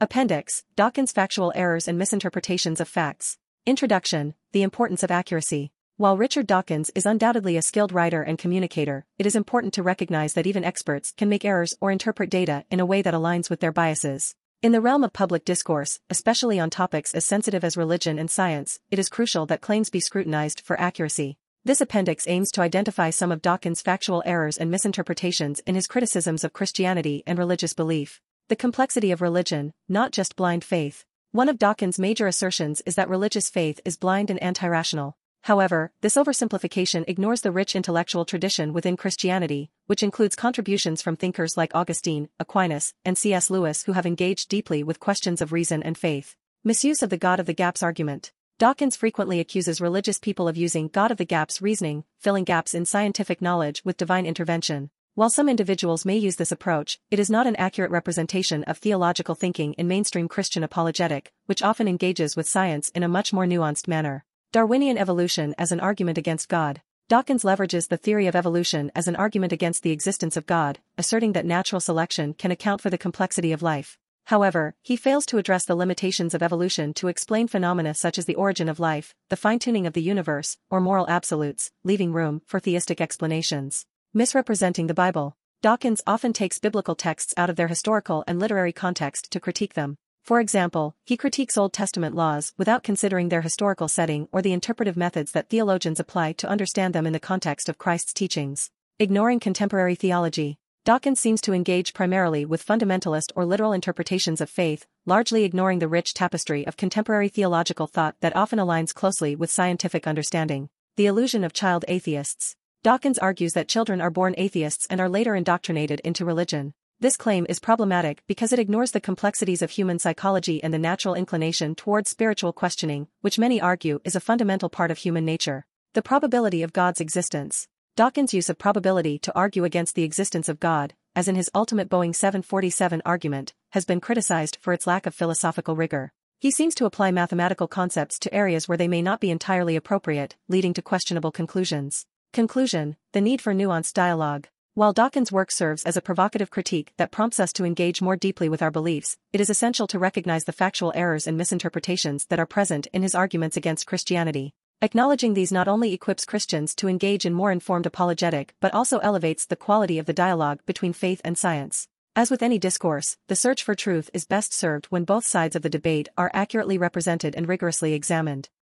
Appendix, Dawkins' Factual Errors and Misinterpretations of Facts. Introduction, The Importance of Accuracy. While Richard Dawkins is undoubtedly a skilled writer and communicator, it is important to recognize that even experts can make errors or interpret data in a way that aligns with their biases. In the realm of public discourse, especially on topics as sensitive as religion and science, it is crucial that claims be scrutinized for accuracy. This appendix aims to identify some of Dawkins' factual errors and misinterpretations in his criticisms of Christianity and religious belief. The complexity of religion, not just blind faith. One of Dawkins' major assertions is that religious faith is blind and anti-rational. However, this oversimplification ignores the rich intellectual tradition within Christianity, which includes contributions from thinkers like Augustine, Aquinas, and C.S. Lewis who have engaged deeply with questions of reason and faith. Misuse of the God of the Gaps argument. Dawkins frequently accuses religious people of using God of the Gaps reasoning, filling gaps in scientific knowledge with divine intervention. While some individuals may use this approach, it is not an accurate representation of theological thinking in mainstream Christian apologetic, which often engages with science in a much more nuanced manner. Darwinian evolution as an argument against God. Dawkins leverages the theory of evolution as an argument against the existence of God, asserting that natural selection can account for the complexity of life. However, he fails to address the limitations of evolution to explain phenomena such as the origin of life, the fine-tuning of the universe, or moral absolutes, leaving room for theistic explanations. Misrepresenting the Bible. Dawkins often takes biblical texts out of their historical and literary context to critique them. For example, he critiques Old Testament laws without considering their historical setting or the interpretive methods that theologians apply to understand them in the context of Christ's teachings. Ignoring contemporary theology. Dawkins seems to engage primarily with fundamentalist or literal interpretations of faith, largely ignoring the rich tapestry of contemporary theological thought that often aligns closely with scientific understanding. The illusion of child atheists. Dawkins argues that children are born atheists and are later indoctrinated into religion. This claim is problematic because it ignores the complexities of human psychology and the natural inclination towards spiritual questioning, which many argue is a fundamental part of human nature. The probability of God's existence. Dawkins' use of probability to argue against the existence of God, as in his ultimate Boeing 747 argument, has been criticized for its lack of philosophical rigor. He seems to apply mathematical concepts to areas where they may not be entirely appropriate, leading to questionable conclusions. Conclusion, the need for nuanced dialogue. While Dawkins' work serves as a provocative critique that prompts us to engage more deeply with our beliefs, it is essential to recognize the factual errors and misinterpretations that are present in his arguments against Christianity. Acknowledging these not only equips Christians to engage in more informed apologetic but also elevates the quality of the dialogue between faith and science. As with any discourse, the search for truth is best served when both sides of the debate are accurately represented and rigorously examined.